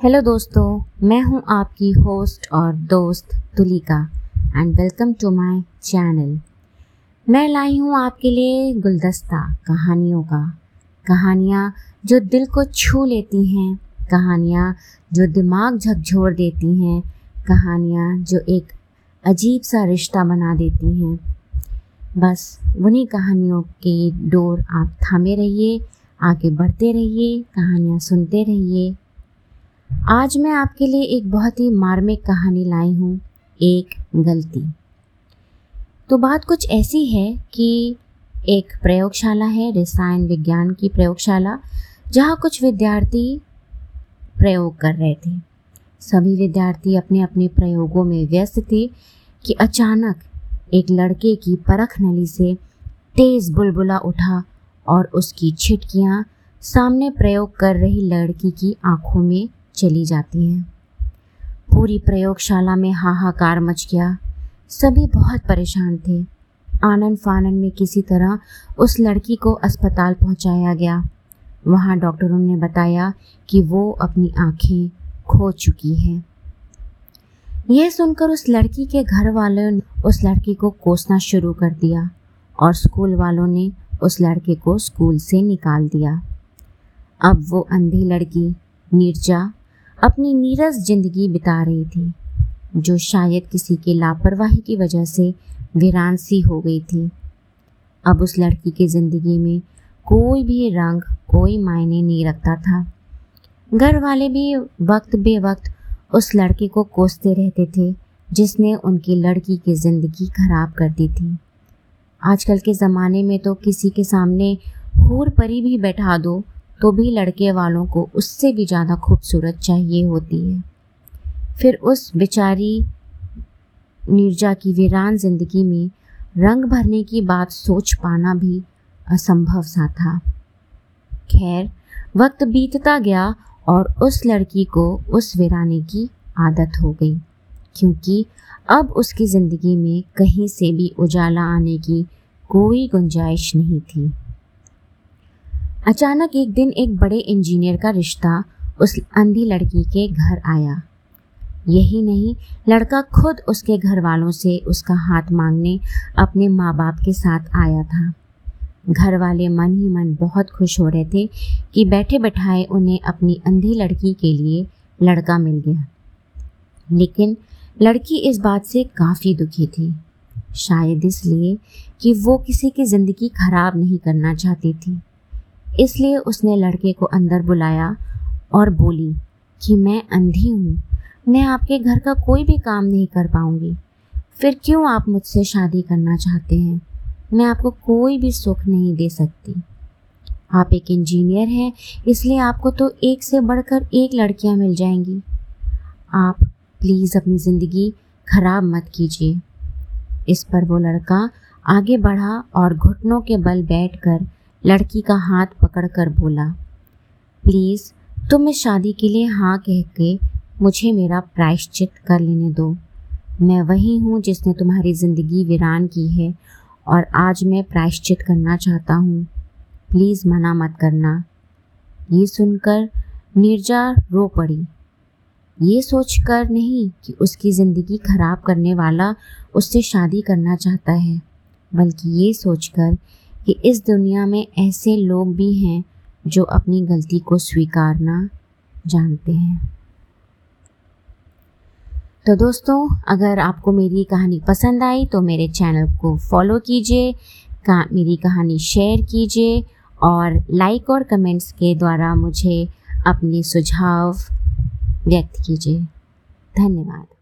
Hello दोस्तों। मैं हूँ आपकी होस्ट और दोस्त Tulika and welcome to my channel मैं लाई हूँ आपके लिए गुलदस्ता, कहानियों का। कहानियाँ जो दिल को छू लेती हैं, कहानियाँ जो दिमाग झकझोर देती हैं, कहानियाँ जो एक अजीब सा रिश्ता बना देती हैं। बस उन्हीं कहानियों की डोर आप थामे रहिए, आगे बढ़ते रहिए, कहानियाँ सुनते रहिए आज मैं आपके लिए एक बहुत ही मार्मिक कहानी लाई हूँ, एक गलती। तो बात कुछ ऐसी है कि एक प्रयोगशाला है, रसायन विज्ञान की प्रयोगशाला, जहाँ कुछ विद्यार्थी प्रयोग कर रहे थे। सभी विद्यार्थी अपने अपने प्रयोगों में व्यस्त थे कि अचानक एक लड़के की परख नली से तेज़ बुलबुला उठा और उसकी छिटकियाँ सामने प्रयोग कर रही लड़की की आँखों में चली जाती हैं। पूरी प्रयोगशाला में हाहाकार मच गया। सभी बहुत परेशान थे। आनंद फानन में किसी तरह उस लड़की को अस्पताल पहुँचाया गया। वहाँ डॉक्टरों ने बताया कि वो अपनी आँखें खो चुकी है। यह सुनकर उस लड़की के घर वालों ने उस लड़की को कोसना शुरू कर दिया और स्कूल वालों ने उस लड़के को स्कूल से निकाल दिया। अब वो अंधी लड़की, नीरजा अपनी नीरस ज़िंदगी बिता रही थी, जो शायद किसी के लापरवाही की वजह से वीरान सी हो गई थी। अब उस लड़की की ज़िंदगी में कोई भी रंग, कोई मायने नहीं रखता था। घर वाले भी वक्त बे वक्त उस लड़के को कोसते रहते थे, जिसने उनकी लड़की की ज़िंदगी खराब कर दी थी। आजकल के ज़माने में तो किसी के सामने हूर परी भी बैठा दो तो भी लड़के वालों को उससे भी ज़्यादा खूबसूरत चाहिए होती है। फिर उस बेचारी निर्जा की वीरान ज़िंदगी में रंग भरने की बात सोच पाना भी असंभव सा था। खैर, वक्त बीतता गया और उस लड़की को उस वीराने की आदत हो गई, क्योंकि अब उसकी ज़िंदगी में कहीं से भी उजाला आने की कोई गुंजाइश नहीं थी। अचानक एक दिन एक बड़े इंजीनियर का रिश्ता उस अंधी लड़की के घर आया। यही नहीं, लड़का खुद उसके घर वालों से उसका हाथ मांगने अपने माँ बाप के साथ आया था। घर वाले मन ही मन बहुत खुश हो रहे थे कि बैठे बैठाए उन्हें अपनी अंधी लड़की के लिए लड़का मिल गया। लेकिन लड़की इस बात से काफ़ी दुखी थी। शायद इसलिए कि वो किसी की ज़िंदगी खराब नहीं करना चाहती थी। इसलिए उसने लड़के को अंदर बुलाया और बोली कि मैं अंधी हूँ। मैं आपके घर का कोई भी काम नहीं कर पाऊँगी। फिर क्यों आप मुझसे शादी करना चाहते हैं? मैं आपको कोई भी सुख नहीं दे सकती। आप एक इंजीनियर हैं, इसलिए आपको तो एक से बढ़कर एक लड़कियाँ मिल जाएँगी। आप प्लीज़ अपनी ज़िंदगी खराब मत कीजिए। इस पर वो लड़का आगे बढ़ा और घुटनों के बल बैठकर लड़की का हाथ पकड़कर बोला, प्लीज़, तुम इस शादी के लिए हाँ कह के मुझे मेरा प्रायश्चित कर लेने दो। मैं वही हूँ जिसने तुम्हारी ज़िंदगी वीरान की है और आज मैं प्रायश्चित करना चाहता हूँ। प्लीज़ मना मत करना। ये सुनकर निर्जा रो पड़ी। ये सोचकर नहीं कि उसकी ज़िंदगी खराब करने वाला उससे शादी करना चाहता है, बल्कि ये सोचकर कि इस दुनिया में ऐसे लोग भी हैं जो अपनी गलती को स्वीकारना जानते हैं। तो दोस्तों, अगर आपको मेरी कहानी पसंद आई तो मेरे चैनल को फॉलो कीजिए, का मेरी कहानी शेयर कीजिए और लाइक और कमेंट्स के द्वारा मुझे अपने सुझाव व्यक्त कीजिए। धन्यवाद।